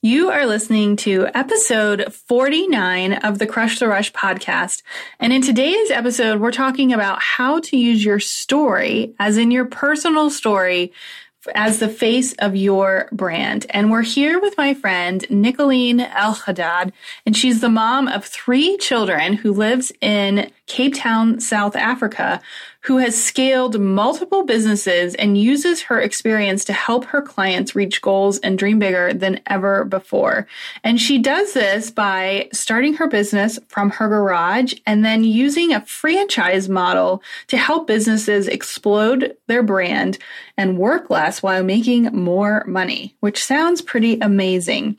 You are listening to episode 49 of the Crush the Rush podcast. And in today's episode, we're talking about how to use your story, as in your personal story, as the face of your brand. And we're here with my friend, Nicolene El Haddad, and she's the mom of three children who lives in Cape Town, South Africa, who has scaled multiple businesses and uses her experience to help her clients reach goals and dream bigger than ever before. And she does this by starting her business from her garage and then using a franchise model to help businesses explode their brand and work less while making more money, which sounds pretty amazing.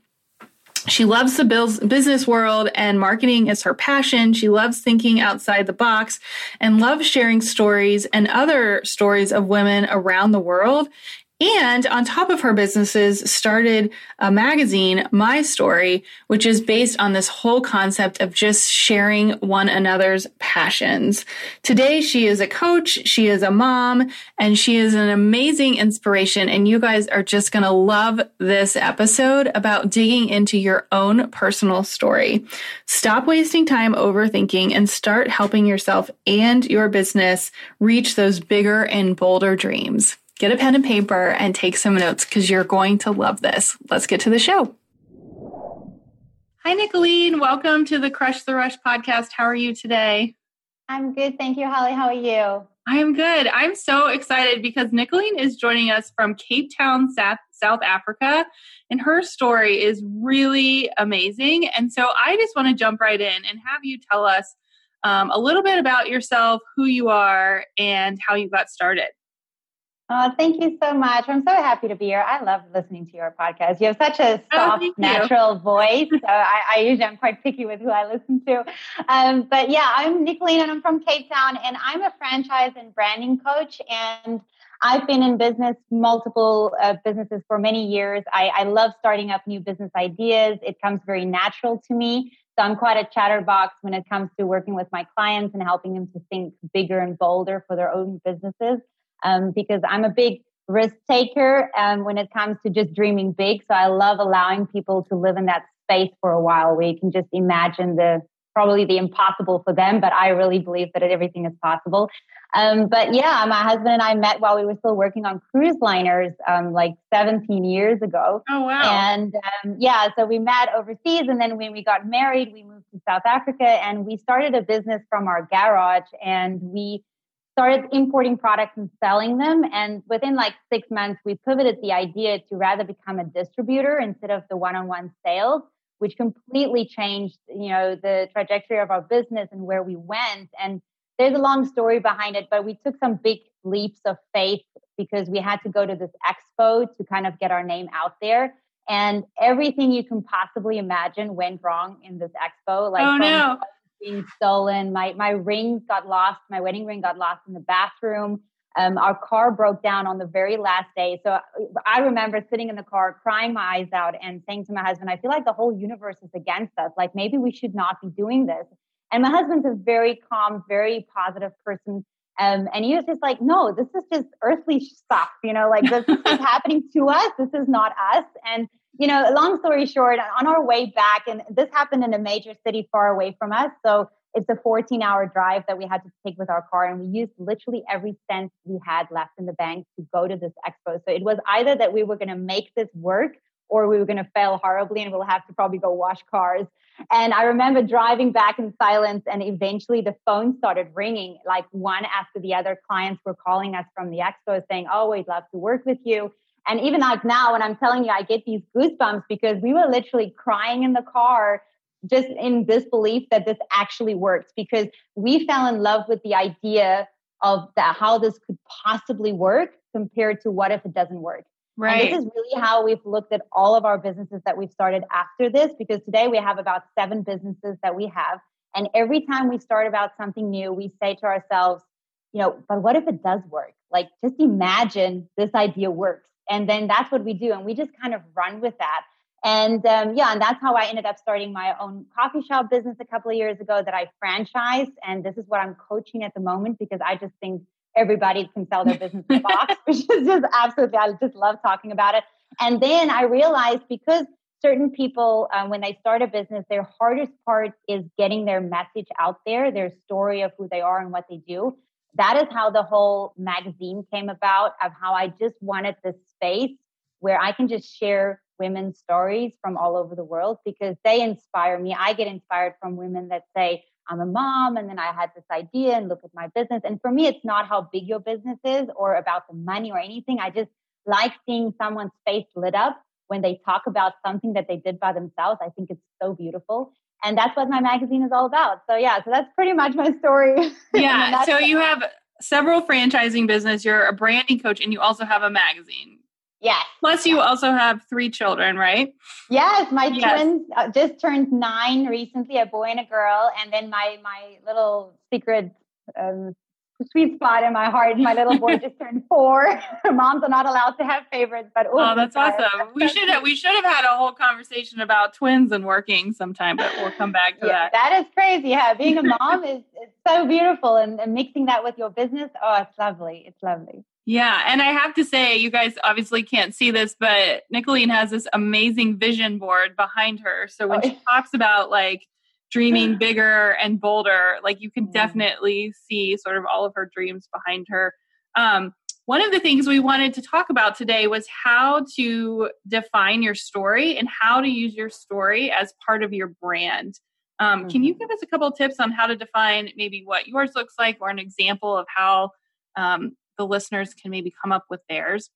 She loves the business world and marketing is her passion. She loves thinking outside the box and loves sharing stories and other stories of women around the world. And on top of her businesses, started a magazine, My Story, which is based on this whole concept of just sharing one another's passions. Today, she is a coach, she is a mom, and she is an amazing inspiration. And you guys are just going to love this episode about digging into your own personal story. Stop wasting time overthinking and start helping yourself and your business reach those bigger and bolder dreams get a pen and paper and take some notes because you're going to love this. Let's get to the show. Hi, Nicolene. Welcome to the Crush the Rush podcast. How are you today? I'm good. Thank you, Holly. How are you? I'm good. I'm so excited because Nicolene is joining us from Cape Town, South Africa, and her story is really amazing. And so I just want to jump right in and have you tell us um, a little bit about yourself, who you are, and how you got started. Oh, thank you so much. I'm so happy to be here. I love listening to your podcast. You have such a oh, soft, oh, natural voice. So I, I, usually am quite picky with who I listen to. Um, but yeah, I'm Nicolene and I'm from Cape Town and I'm a franchise and branding coach. And I've been in business, multiple uh, businesses for many years. I, I love starting up new business ideas. It comes very natural to me. So I'm quite a chatterbox when it comes to working with my clients and helping them to think bigger and bolder for their own businesses um, because I'm a big risk taker um, when it comes to just dreaming big. So I love allowing people to live in that space for a while where you can just imagine the probably the impossible for them, but I really believe that everything is possible. Um, but yeah, my husband and I met while we were still working on cruise liners, um, like 17 years ago. Oh wow! And um, yeah, so we met overseas, and then when we got married, we moved to South Africa, and we started a business from our garage, and we started importing products and selling them. And within like six months, we pivoted the idea to rather become a distributor instead of the one-on-one sales, which completely changed, you know, the trajectory of our business and where we went. And there's a long story behind it, but we took some big leaps of faith because we had to go to this expo to kind of get our name out there. And everything you can possibly imagine went wrong in this expo. Like oh, no being stolen. My my ring got lost. My wedding ring got lost in the bathroom. Um, our car broke down on the very last day. So I remember sitting in the car, crying my eyes out, and saying to my husband, "I feel like the whole universe is against us. Like maybe we should not be doing this." And my husband's a very calm, very positive person. Um, and he was just like, no, this is just earthly stuff, you know, like this, this is happening to us. This is not us. And you know, long story short, on our way back, and this happened in a major city far away from us. So it's a 14 hour drive that we had to take with our car. And we used literally every cent we had left in the bank to go to this expo. So it was either that we were going to make this work or we were going to fail horribly and we'll have to probably go wash cars. And I remember driving back in silence, and eventually the phone started ringing like one after the other. Clients were calling us from the expo saying, Oh, we'd love to work with you. And even like now, when I'm telling you, I get these goosebumps because we were literally crying in the car just in disbelief that this actually works because we fell in love with the idea of that how this could possibly work compared to what if it doesn't work. Right. And this is really how we've looked at all of our businesses that we've started after this because today we have about seven businesses that we have. And every time we start about something new, we say to ourselves, you know, but what if it does work? Like just imagine this idea works. And then that's what we do. And we just kind of run with that. And um, yeah, and that's how I ended up starting my own coffee shop business a couple of years ago that I franchised. And this is what I'm coaching at the moment because I just think everybody can sell their business in a box, which is just absolutely, I just love talking about it. And then I realized because certain people, um, when they start a business, their hardest part is getting their message out there, their story of who they are and what they do. That is how the whole magazine came about, of how I just wanted this space where I can just share women's stories from all over the world because they inspire me. I get inspired from women that say, I'm a mom and then I had this idea and look at my business. And for me, it's not how big your business is or about the money or anything. I just like seeing someone's face lit up when they talk about something that they did by themselves. I think it's so beautiful. And that's what my magazine is all about. So yeah, so that's pretty much my story. Yeah. so you have several franchising business, you're a branding coach, and you also have a magazine. Yes. Plus, you also have three children, right? Yes, my yes. twins uh, just turned nine recently, a boy and a girl, and then my my little secret um, sweet spot in my heart. My little boy just turned four. Moms are not allowed to have favorites, but oh, that's awesome. We should have we should have had a whole conversation about twins and working sometime, but we'll come back to yeah, that. That is crazy. Yeah, being a mom is, is so beautiful, and, and mixing that with your business, oh, it's lovely. It's lovely. Yeah, and I have to say, you guys obviously can't see this, but Nicolene has this amazing vision board behind her. So when oh, she talks about like dreaming bigger and bolder, like you can mm. definitely see sort of all of her dreams behind her. Um, one of the things we wanted to talk about today was how to define your story and how to use your story as part of your brand. Um, mm-hmm. Can you mm-hmm. give us a couple tips on how to define maybe what yours looks like or an example of how um, the listeners can maybe come up with theirs?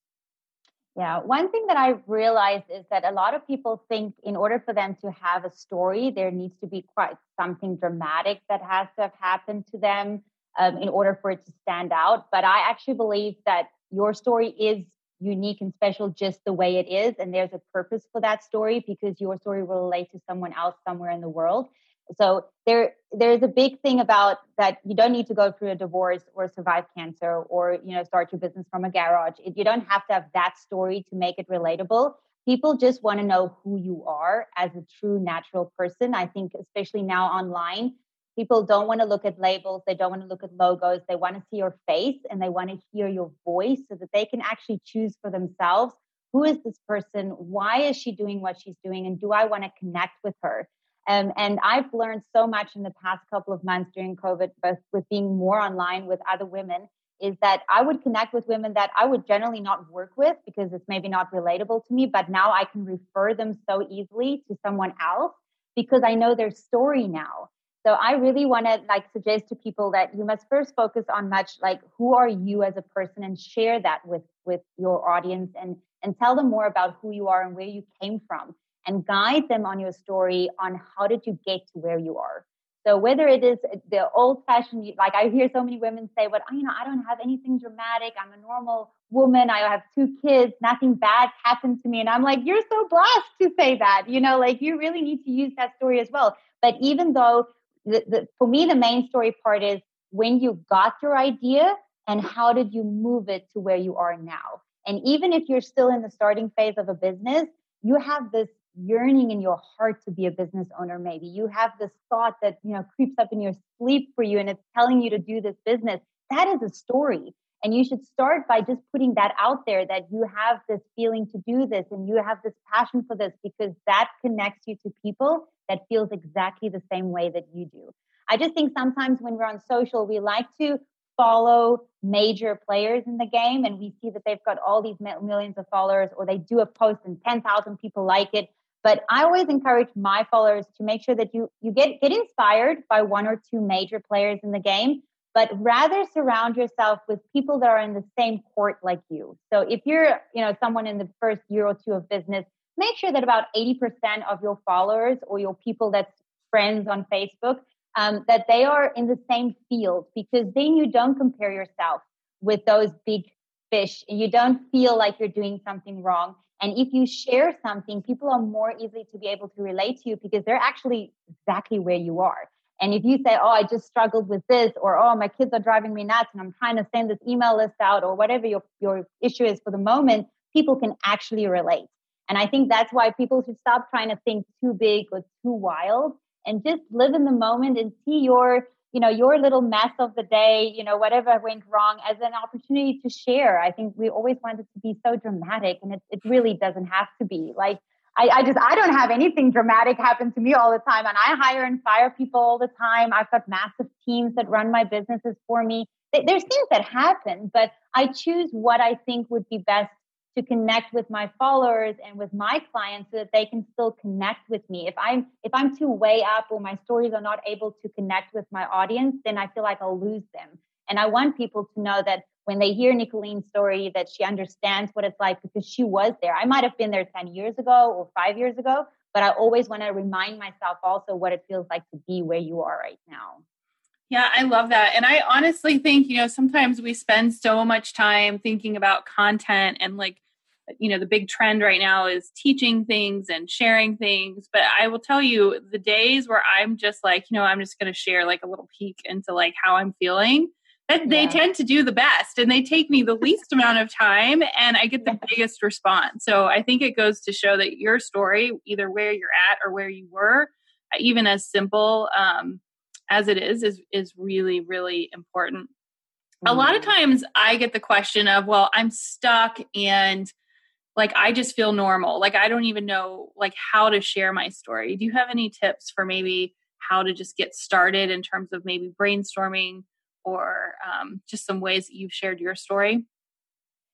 Yeah, one thing that I've realized is that a lot of people think in order for them to have a story, there needs to be quite something dramatic that has to have happened to them um, in order for it to stand out. But I actually believe that your story is unique and special just the way it is. And there's a purpose for that story because your story will relate to someone else somewhere in the world. So there, there's a big thing about that you don't need to go through a divorce or survive cancer or you know start your business from a garage. You don't have to have that story to make it relatable. People just want to know who you are as a true natural person. I think especially now online, people don't want to look at labels, they don't want to look at logos, they want to see your face and they want to hear your voice so that they can actually choose for themselves who is this person? Why is she doing what she's doing? And do I want to connect with her? Um, and I've learned so much in the past couple of months during COVID, both with being more online with other women, is that I would connect with women that I would generally not work with because it's maybe not relatable to me, but now I can refer them so easily to someone else because I know their story now. So I really want to like suggest to people that you must first focus on much like who are you as a person and share that with with your audience and and tell them more about who you are and where you came from and guide them on your story on how did you get to where you are. So whether it is the old fashioned, like I hear so many women say, but you know, I don't have anything dramatic. I'm a normal woman. I have two kids. Nothing bad happened to me. And I'm like, you're so blessed to say that, you know, like you really need to use that story as well. But even though the, the, for me, the main story part is when you got your idea and how did you move it to where you are now? And even if you're still in the starting phase of a business, you have this yearning in your heart to be a business owner maybe. You have this thought that you know creeps up in your sleep for you and it's telling you to do this business. That is a story. And you should start by just putting that out there that you have this feeling to do this and you have this passion for this because that connects you to people that feels exactly the same way that you do. I just think sometimes when we're on social we like to follow major players in the game and we see that they've got all these millions of followers or they do a post and 10,000 people like it. But I always encourage my followers to make sure that you, you get, get inspired by one or two major players in the game, but rather surround yourself with people that are in the same court like you. So if you're, you know, someone in the first year or two of business, make sure that about 80% of your followers or your people that's friends on Facebook um, that they are in the same field because then you don't compare yourself with those big fish. And you don't feel like you're doing something wrong. And if you share something, people are more easily to be able to relate to you because they're actually exactly where you are. And if you say, Oh, I just struggled with this, or Oh, my kids are driving me nuts and I'm trying to send this email list out, or whatever your, your issue is for the moment, people can actually relate. And I think that's why people should stop trying to think too big or too wild and just live in the moment and see your you know your little mess of the day you know whatever went wrong as an opportunity to share. I think we always want it to be so dramatic and it, it really doesn't have to be. Like I, I just i don't have anything dramatic happen to me all the time and i hire and fire people all the time. I've got massive teams that run my businesses for me. There's things that happen but i choose what i think would be best to connect with my followers and with my clients so that they can still connect with me. If I'm if I'm too way up or my stories are not able to connect with my audience, then I feel like I'll lose them. And I want people to know that when they hear Nicolene's story, that she understands what it's like because she was there. I might have been there 10 years ago or five years ago, but I always want to remind myself also what it feels like to be where you are right now. Yeah, I love that. And I honestly think, you know, sometimes we spend so much time thinking about content and like you know the big trend right now is teaching things and sharing things. But i will tell you the days where i'm just like you know i'm just going to share like a little peek into like how i'm feeling that they tend to do the best and they take me the least amount of time and i get the biggest response. So i think it goes to show that your story either where you're at or where you were even as simple um, as it is is is really really important. A lot of mm. times i get the question of well i'm stuck and like I just feel normal. Like I don't even know like how to share my story. Do you have any tips for maybe how to just get started in terms of maybe brainstorming or um, just some ways that you've shared your story?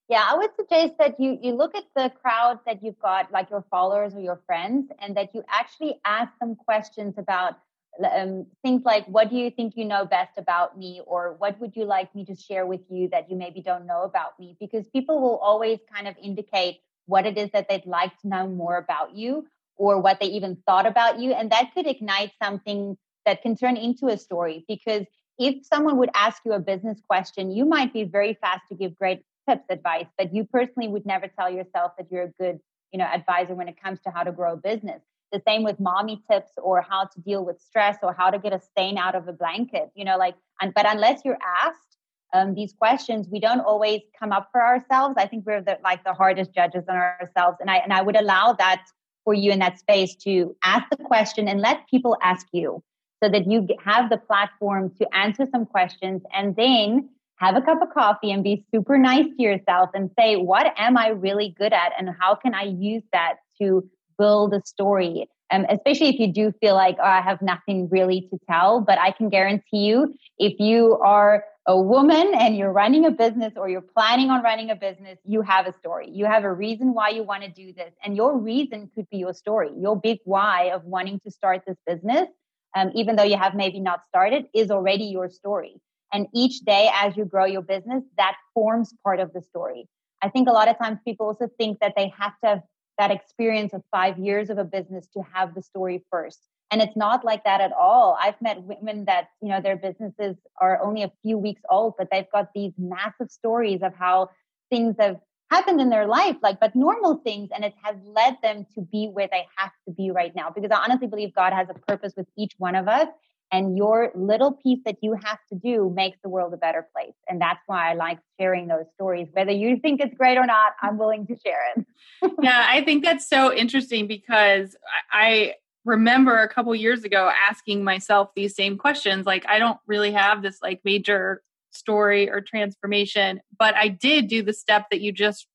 Yeah, I would suggest that you you look at the crowd that you've got, like your followers or your friends, and that you actually ask them questions about um, things like, "What do you think you know best about me?" or "What would you like me to share with you that you maybe don't know about me?" Because people will always kind of indicate what it is that they'd like to know more about you or what they even thought about you. And that could ignite something that can turn into a story because if someone would ask you a business question, you might be very fast to give great tips advice, but you personally would never tell yourself that you're a good, you know, advisor when it comes to how to grow a business. The same with mommy tips or how to deal with stress or how to get a stain out of a blanket, you know, like, and, but unless you're asked, um, these questions we don't always come up for ourselves. I think we're the, like the hardest judges on ourselves and i and i would allow that for you in that space to ask the question and let people ask you so that you have the platform to answer some questions and then have a cup of coffee and be super nice to yourself and say what am i really good at and how can i use that to build a story um, especially if you do feel like oh, i have nothing really to tell but i can guarantee you if you are a woman and you're running a business or you're planning on running a business, you have a story. You have a reason why you want to do this. And your reason could be your story. Your big why of wanting to start this business, um, even though you have maybe not started, is already your story. And each day as you grow your business, that forms part of the story. I think a lot of times people also think that they have to have that experience of five years of a business to have the story first. And it's not like that at all. I've met women that you know their businesses are only a few weeks old but they've got these massive stories of how things have happened in their life like but normal things and it has led them to be where they have to be right now. Because i honestly believe god has a purpose with each one of us and your little piece that you have to do makes the world a better place. And that's why i like sharing those stories whether you think it's great or not i'm willing to share it. Yeah i think that's so interesting because i remember a couple years ago asking myself these same questions like i don't really have this like major story or transformation but i did do the step that you just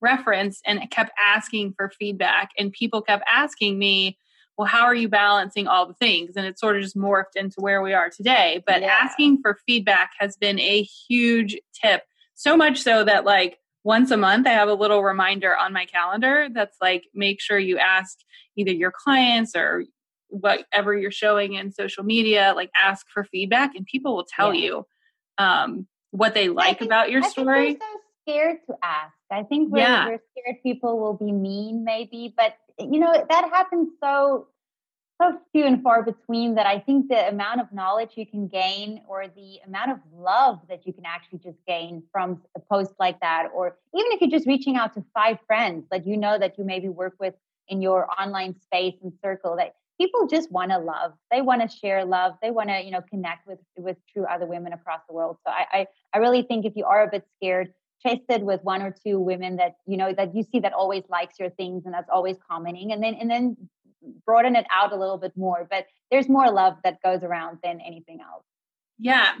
referenced and kept asking for feedback and people kept asking me well, how are you balancing all the things? And it's sort of just morphed into where we are today. But yeah. asking for feedback has been a huge tip. So much so that, like, once a month, I have a little reminder on my calendar that's like, make sure you ask either your clients or whatever you're showing in social media, like, ask for feedback, and people will tell yeah. you um, what they like think, about your story. so scared to ask. I think we're, yeah. we're scared people will be mean, maybe, but you know that happens so so few and far between that I think the amount of knowledge you can gain or the amount of love that you can actually just gain from a post like that, or even if you're just reaching out to five friends that you know that you maybe work with in your online space and circle, that people just want to love. They want to share love. They want to, you know, connect with with true other women across the world. So I, I, I really think if you are a bit scared, chase it with one or two women that you know that you see that always likes your things and that's always commenting and then and then broaden it out a little bit more but there's more love that goes around than anything else yeah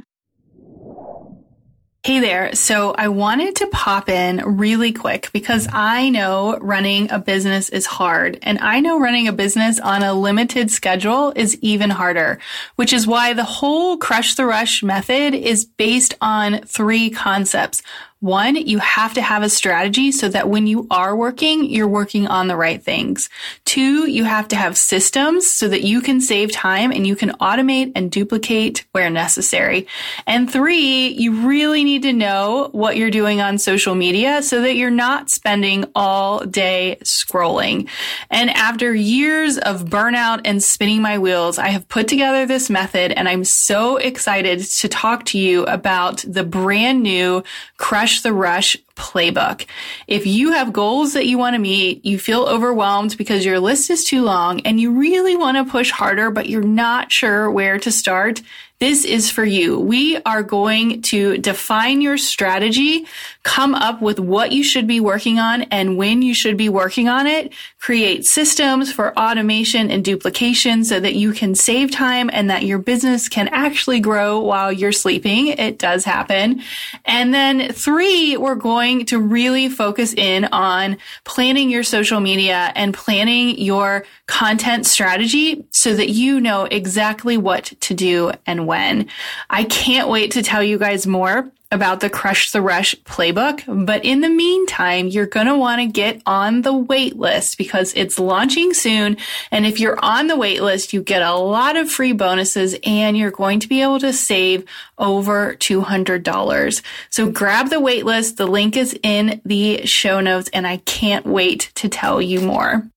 Hey there. So I wanted to pop in really quick because I know running a business is hard and I know running a business on a limited schedule is even harder, which is why the whole crush the rush method is based on three concepts. One, you have to have a strategy so that when you are working, you're working on the right things. Two, you have to have systems so that you can save time and you can automate and duplicate where necessary. And three, you really need to know what you're doing on social media so that you're not spending all day scrolling. And after years of burnout and spinning my wheels, I have put together this method and I'm so excited to talk to you about the brand new Crush The Rush playbook. If you have goals that you want to meet, you feel overwhelmed because your list is too long and you really want to push harder, but you're not sure where to start, this is for you. We are going to define your strategy, come up with what you should be working on and when you should be working on it, create systems for automation and duplication so that you can save time and that your business can actually grow while you're sleeping. It does happen. And then three, we're going to really focus in on planning your social media and planning your content strategy so that you know exactly what to do and when. I can't wait to tell you guys more about the Crush the Rush playbook. But in the meantime, you're going to want to get on the wait list because it's launching soon. And if you're on the wait list, you get a lot of free bonuses and you're going to be able to save over $200. So grab the wait list. The link is in the show notes and I can't wait to tell you more.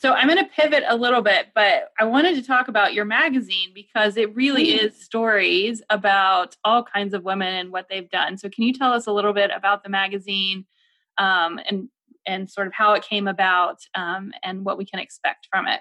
So I'm going to pivot a little bit, but I wanted to talk about your magazine because it really mm. is stories about all kinds of women and what they've done. So can you tell us a little bit about the magazine um, and and sort of how it came about um, and what we can expect from it?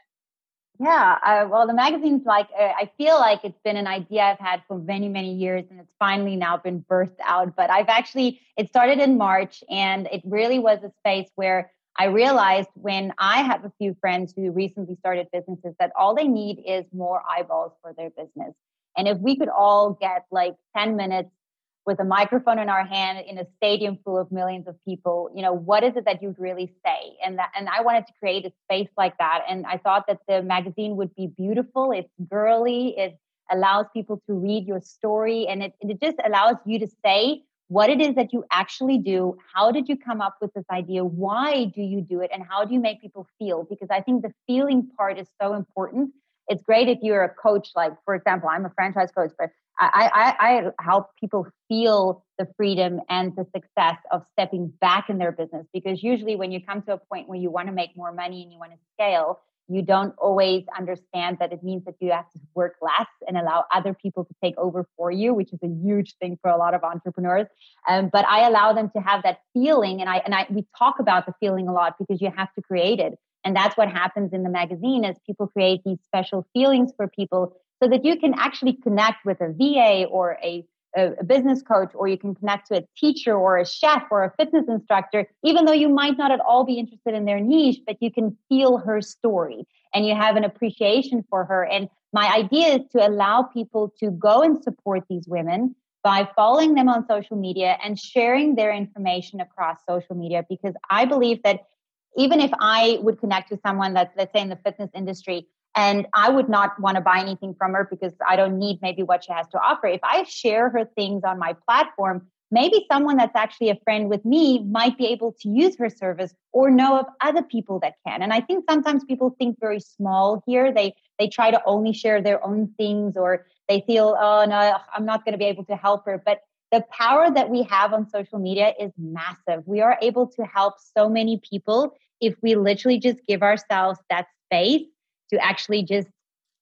Yeah, uh, well, the magazine's like uh, I feel like it's been an idea I've had for many, many years, and it's finally now been birthed out. But I've actually it started in March, and it really was a space where I realized when I have a few friends who recently started businesses that all they need is more eyeballs for their business. And if we could all get like 10 minutes with a microphone in our hand in a stadium full of millions of people, you know, what is it that you'd really say? And that, and I wanted to create a space like that. And I thought that the magazine would be beautiful. It's girly. It allows people to read your story and it, it just allows you to say what it is that you actually do. How did you come up with this idea? Why do you do it? And how do you make people feel? Because I think the feeling part is so important. It's great if you're a coach, like, for example, I'm a franchise coach, but I, I, I help people feel the freedom and the success of stepping back in their business. Because usually, when you come to a point where you want to make more money and you want to scale, you don't always understand that it means that you have to work less and allow other people to take over for you, which is a huge thing for a lot of entrepreneurs. Um, but I allow them to have that feeling, and I and I we talk about the feeling a lot because you have to create it, and that's what happens in the magazine is people create these special feelings for people so that you can actually connect with a VA or a a, a, business coach or you can connect to a teacher or a chef or a fitness instructor, even though you might not at all be interested in their niche, but you can feel her story and you have an appreciation for her. And my idea is to allow people to go and support these women by following them on social media and sharing their information across social media because I believe that even if I would connect to someone that's, let's say, in the fitness industry, and I would not want to buy anything from her because I don't need maybe what she has to offer. If I share her things on my platform, maybe someone that's actually a friend with me might be able to use her service or know of other people that can. And I think sometimes people think very small here. They they try to only share their own things or they feel, oh no, I'm not going to be able to help her. But the power that we have on social media is massive. We are able to help so many people if we literally just give ourselves that space to actually just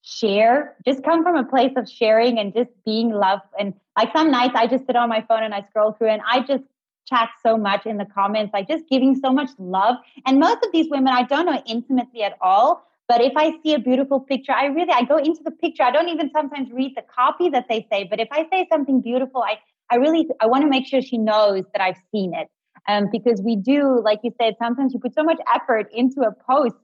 share, just come from a place of sharing and just being love. And like some nights I just sit on my phone and I scroll through and I just chat so much in the comments, like just giving so much love. And most of these women I don't know intimately at all. But if I see a beautiful picture, I really I go into the picture. I don't even sometimes read the copy that they say. But if I say something beautiful, I I really I want to make sure she knows that I've seen it. Um, because we do, like you said, sometimes you put so much effort into a post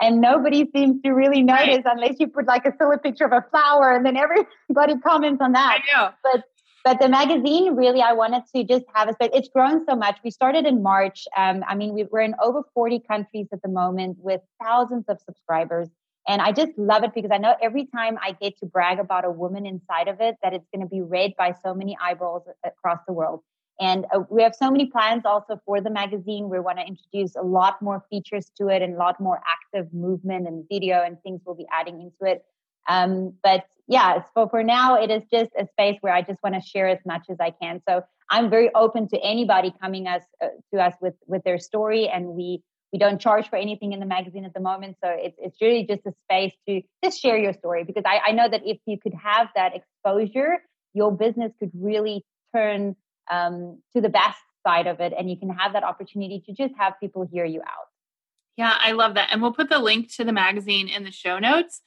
and nobody seems to really notice right. unless you put like a silly picture of a flower and then everybody comments on that. I know. But but the magazine really i wanted to just have a but it's grown so much we started in march um, i mean we, we're in over 40 countries at the moment with thousands of subscribers and i just love it because i know every time i get to brag about a woman inside of it that it's going to be read by so many eyeballs across the world and uh, we have so many plans also for the magazine. We want to introduce a lot more features to it and a lot more active movement and video and things we'll be adding into it. Um, but yeah, so for now, it is just a space where I just want to share as much as I can. So I'm very open to anybody coming us uh, to us with with their story, and we we don't charge for anything in the magazine at the moment. So it's it's really just a space to just share your story because I, I know that if you could have that exposure, your business could really turn um, to the best side of it and you can have that opportunity to just have people hear you out yeah i love that and we'll put the link to the magazine in the show notes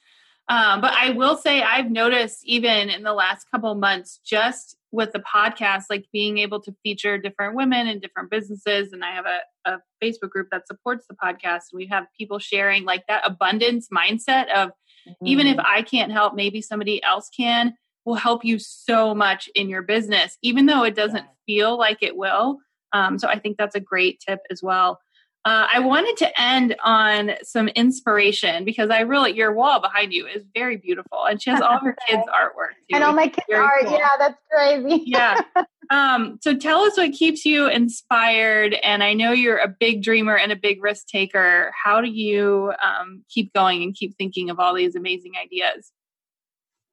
um, but i will say i've noticed even in the last couple months just with the podcast like being able to feature different women and different businesses and i have a, a facebook group that supports the podcast And we have people sharing like that abundance mindset of mm-hmm. even if mm-hmm. i can't help maybe somebody else can will help you so much in your business, even though it doesn't feel like it will. Um, so I think that's a great tip as well. Uh, I wanted to end on some inspiration because I really your wall behind you is very beautiful, and she has all her kids' artwork too. And all my kids' art, cool. yeah, that's crazy. yeah. Um, so tell us what keeps you inspired. And I know you're a big dreamer and a big risk taker. How do you um, keep going and keep thinking of all these amazing ideas?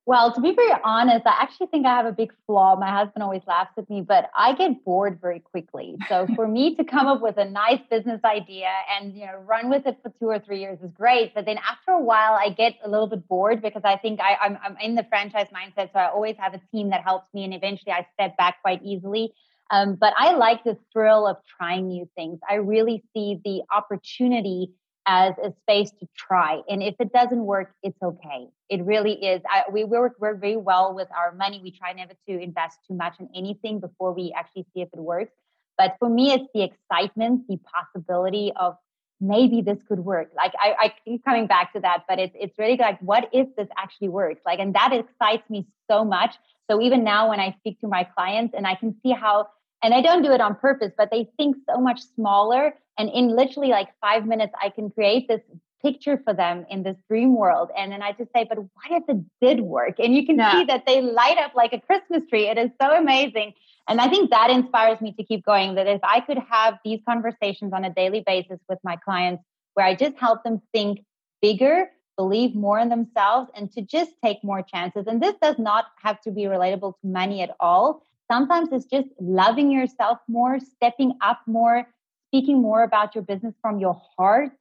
Well, to be very honest, I actually think I have a big flaw. My husband always laughs at me, but I get bored very quickly. So for me to come up with a nice business idea and you know run with it for two or three years is great. But then after a while, I get a little bit bored because I think I, I'm, I'm in the franchise mindset. So I always have a team that helps me, and eventually I step back quite easily. Um, but I like the thrill of trying new things. I really see the opportunity as a space to try. And if it doesn't work, it's okay. It really is. I, we work, work very well with our money. We try never to invest too much in anything before we actually see if it works. But for me, it's the excitement, the possibility of maybe this could work. Like I, I keep coming back to that, but it's it's really like, what if this actually works? Like, and that excites me so much. So even now, when I speak to my clients, and I can see how and I don't do it on purpose, but they think so much smaller. And in literally like five minutes, I can create this picture for them in this dream world. And then I just say, but what if it did work? And you can yeah. see that they light up like a Christmas tree. It is so amazing. And I think that inspires me to keep going. That if I could have these conversations on a daily basis with my clients where I just help them think bigger, believe more in themselves, and to just take more chances. And this does not have to be relatable to money at all. Sometimes it's just loving yourself more, stepping up more, speaking more about your business from your heart,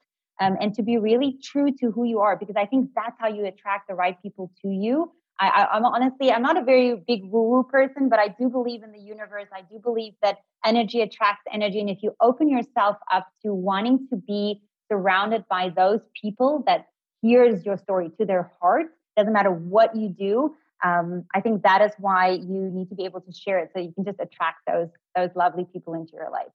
um, and to be really true to who you are, because I think that's how you attract the right people to you. I, am honestly, I'm not a very big woo-woo person, but I do believe in the universe. I do believe that energy attracts energy. And if you open yourself up to wanting to be surrounded by those people that hears your story to their heart, doesn't matter what you do, um, I think that is why you need to be able to share it so you can just attract those those lovely people into your life.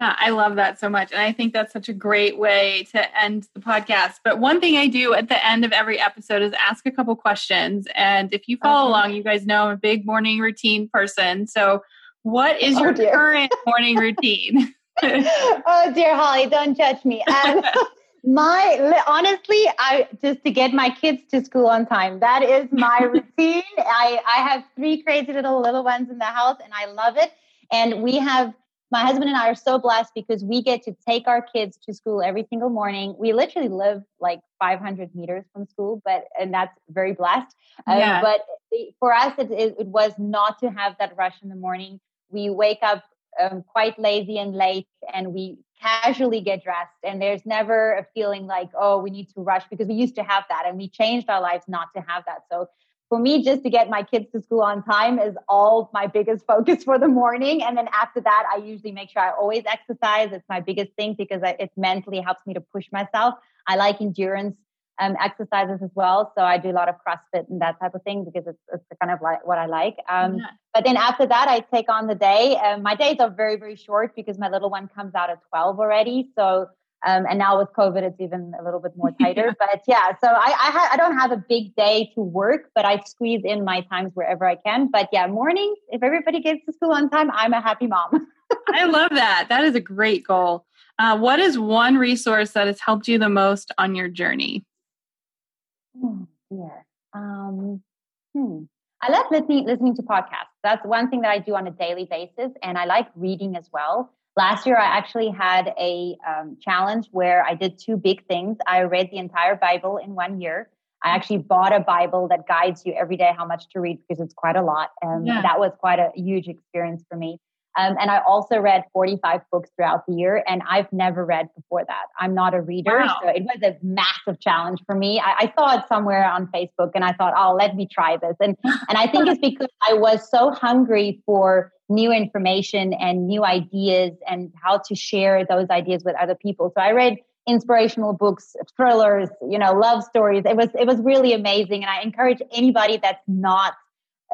Yeah, I love that so much. And I think that's such a great way to end the podcast. But one thing I do at the end of every episode is ask a couple questions. And if you follow okay. along, you guys know I'm a big morning routine person. So, what is oh, your dear. current morning routine? oh dear Holly, don't judge me. Um, my honestly, I just to get my kids to school on time. That is my routine. I I have three crazy little little ones in the house, and I love it. And we have my husband and I are so blessed because we get to take our kids to school every single morning. We literally live like 500 meters from school, but and that's very blessed. Um, yeah. but for us, it, it, it, was not to have that rush in the morning. We wake up um, quite lazy and late, and we casually get dressed. And there's never a feeling like, oh, we need to rush because we used to have that, and we changed our lives not to have that. So for me, just to get my kids to school on time is all my biggest focus for the morning. And then after that, I usually make sure I always exercise. It's my biggest thing because it mentally helps me to push myself. I like endurance um, exercises as well. So I do a lot of CrossFit and that type of thing because it's, it's kind of like what I like. Um, yeah. But then after that, I take on the day. Um, my days are very, very short because my little one comes out at 12 already. So um, and now with COVID, it's even a little bit more tighter. but yeah, so I I, ha- I, don't have a big day to work, but I squeeze in my times wherever I can. But yeah, mornings, if everybody gets to school on time, I'm a happy mom. I love that. That is a great goal. Uh, what is one resource that has helped you the most on your journey? Oh, dear. Um, hmm. I love listening listening to podcasts. That's one thing that I do on a daily basis, and I like reading as well. Last year, I actually had a um, challenge where I did two big things. I read the entire Bible in one year. I actually bought a Bible that guides you every day how much to read because it's quite a lot. And yeah. that was quite a huge experience for me. Um, and I also read 45 books throughout the year, and I've never read before that. I'm not a reader, wow. so it was a massive challenge for me. I, I, saw it somewhere on Facebook, and I thought, "Oh, let me try this." And and I think it's because I was so hungry for new information and new ideas and how to share those ideas with other people. So I read inspirational books, thrillers, you know, love stories. It was it was really amazing, and I encourage anybody that's not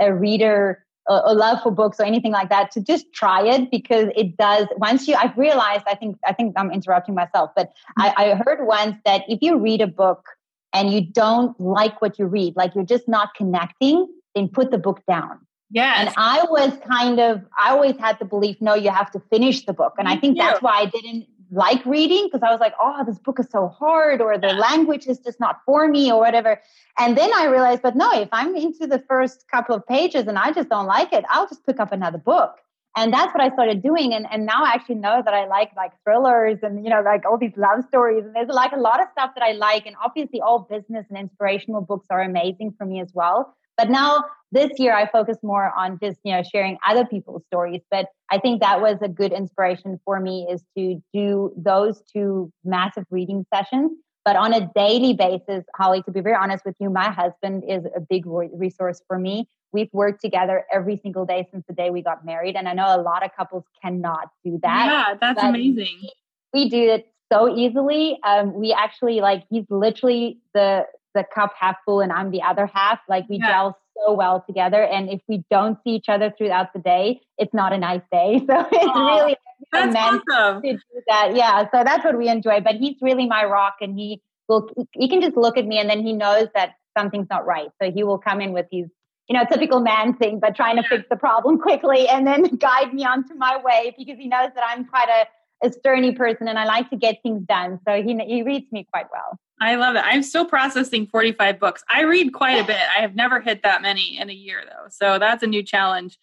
a reader a love for books or anything like that to just try it because it does once you i've realized i think i think i'm interrupting myself but I, I heard once that if you read a book and you don't like what you read like you're just not connecting then put the book down. Yeah and i was kind of i always had the belief no you have to finish the book. And i think that's why i didn't like reading because I was like, oh, this book is so hard, or the language is just not for me, or whatever. And then I realized, but no, if I'm into the first couple of pages and I just don't like it, I'll just pick up another book. And that's what I started doing. And, and now I actually know that I like like thrillers and, you know, like all these love stories. And there's like a lot of stuff that I like. And obviously all business and inspirational books are amazing for me as well. But now this year I focus more on just, you know, sharing other people's stories. But I think that was a good inspiration for me is to do those two massive reading sessions. But on a daily basis, Holly, to be very honest with you, my husband is a big resource for me. We've worked together every single day since the day we got married. And I know a lot of couples cannot do that. Yeah, that's amazing. We, we do it so easily. Um, we actually like, he's literally the the cup half full and I'm the other half. Like we yeah. gel so well together. And if we don't see each other throughout the day, it's not a nice day. So it's Aww, really that's awesome. to do that. Yeah. So that's what we enjoy. But he's really my rock and he will, he can just look at me and then he knows that something's not right. So he will come in with his you know, typical man thing, but trying to yeah. fix the problem quickly and then guide me onto my way because he knows that I'm quite a, a sterny person and I like to get things done. So he, he reads me quite well. I love it. I'm still processing 45 books. I read quite a bit. I have never hit that many in a year, though. So that's a new challenge.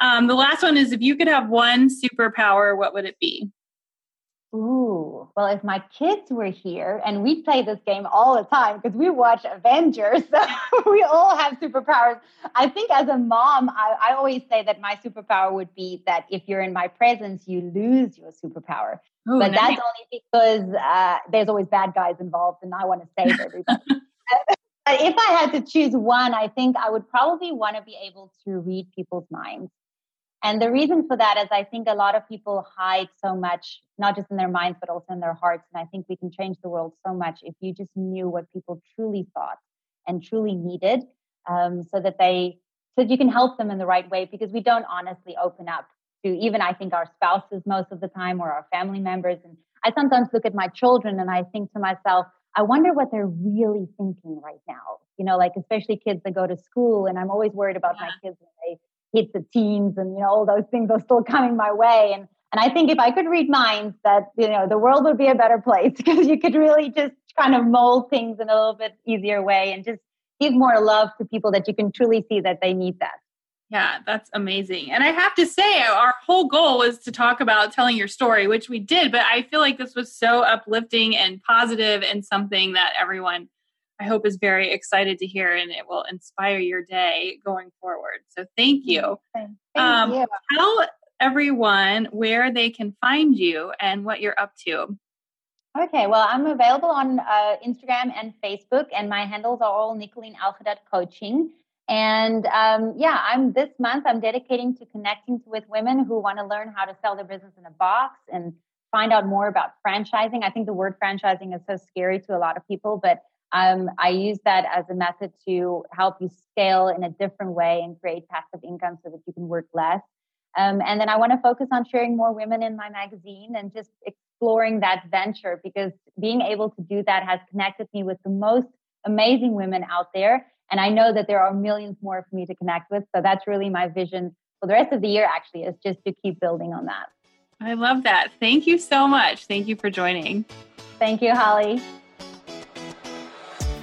Um, the last one is if you could have one superpower, what would it be? Ooh, well, if my kids were here and we play this game all the time because we watch Avengers, so we all have superpowers. I think as a mom, I, I, always say that my superpower would be that if you're in my presence, you lose your superpower. Ooh, but nice. that's only because uh, there's always bad guys involved and I want to save everybody. but if I had to choose one, I think I would probably want to be able to read people's minds. And the reason for that is I think a lot of people hide so much, not just in their minds, but also in their hearts. And I think we can change the world so much if you just knew what people truly thought and truly needed um, so that they, so that you can help them in the right way because we don't honestly open up to even, I think, our spouses most of the time or our family members. And I sometimes look at my children and I think to myself, I wonder what they're really thinking right now. You know, like especially kids that go to school, and I'm always worried about yeah. my kids when they hit the teens and you know all those things are still coming my way and And I think if I could read minds, that you know the world would be a better place because you could really just kind of mold things in a little bit easier way and just give more love to people that you can truly see that they need that. Yeah, that's amazing. And I have to say, our whole goal was to talk about telling your story, which we did, but I feel like this was so uplifting and positive and something that everyone I hope is very excited to hear and it will inspire your day going forward. So thank you. Thank um, you. Tell everyone where they can find you and what you're up to. Okay, well, I'm available on uh, Instagram and Facebook, and my handles are all Nicolene Algedat Coaching. And um, yeah, I'm this month I'm dedicating to connecting with women who want to learn how to sell their business in a box and find out more about franchising. I think the word franchising is so scary to a lot of people, but um, I use that as a method to help you scale in a different way and create passive income so that you can work less. Um, and then I want to focus on sharing more women in my magazine and just exploring that venture because being able to do that has connected me with the most amazing women out there. And I know that there are millions more for me to connect with. So that's really my vision for the rest of the year, actually, is just to keep building on that. I love that. Thank you so much. Thank you for joining. Thank you, Holly.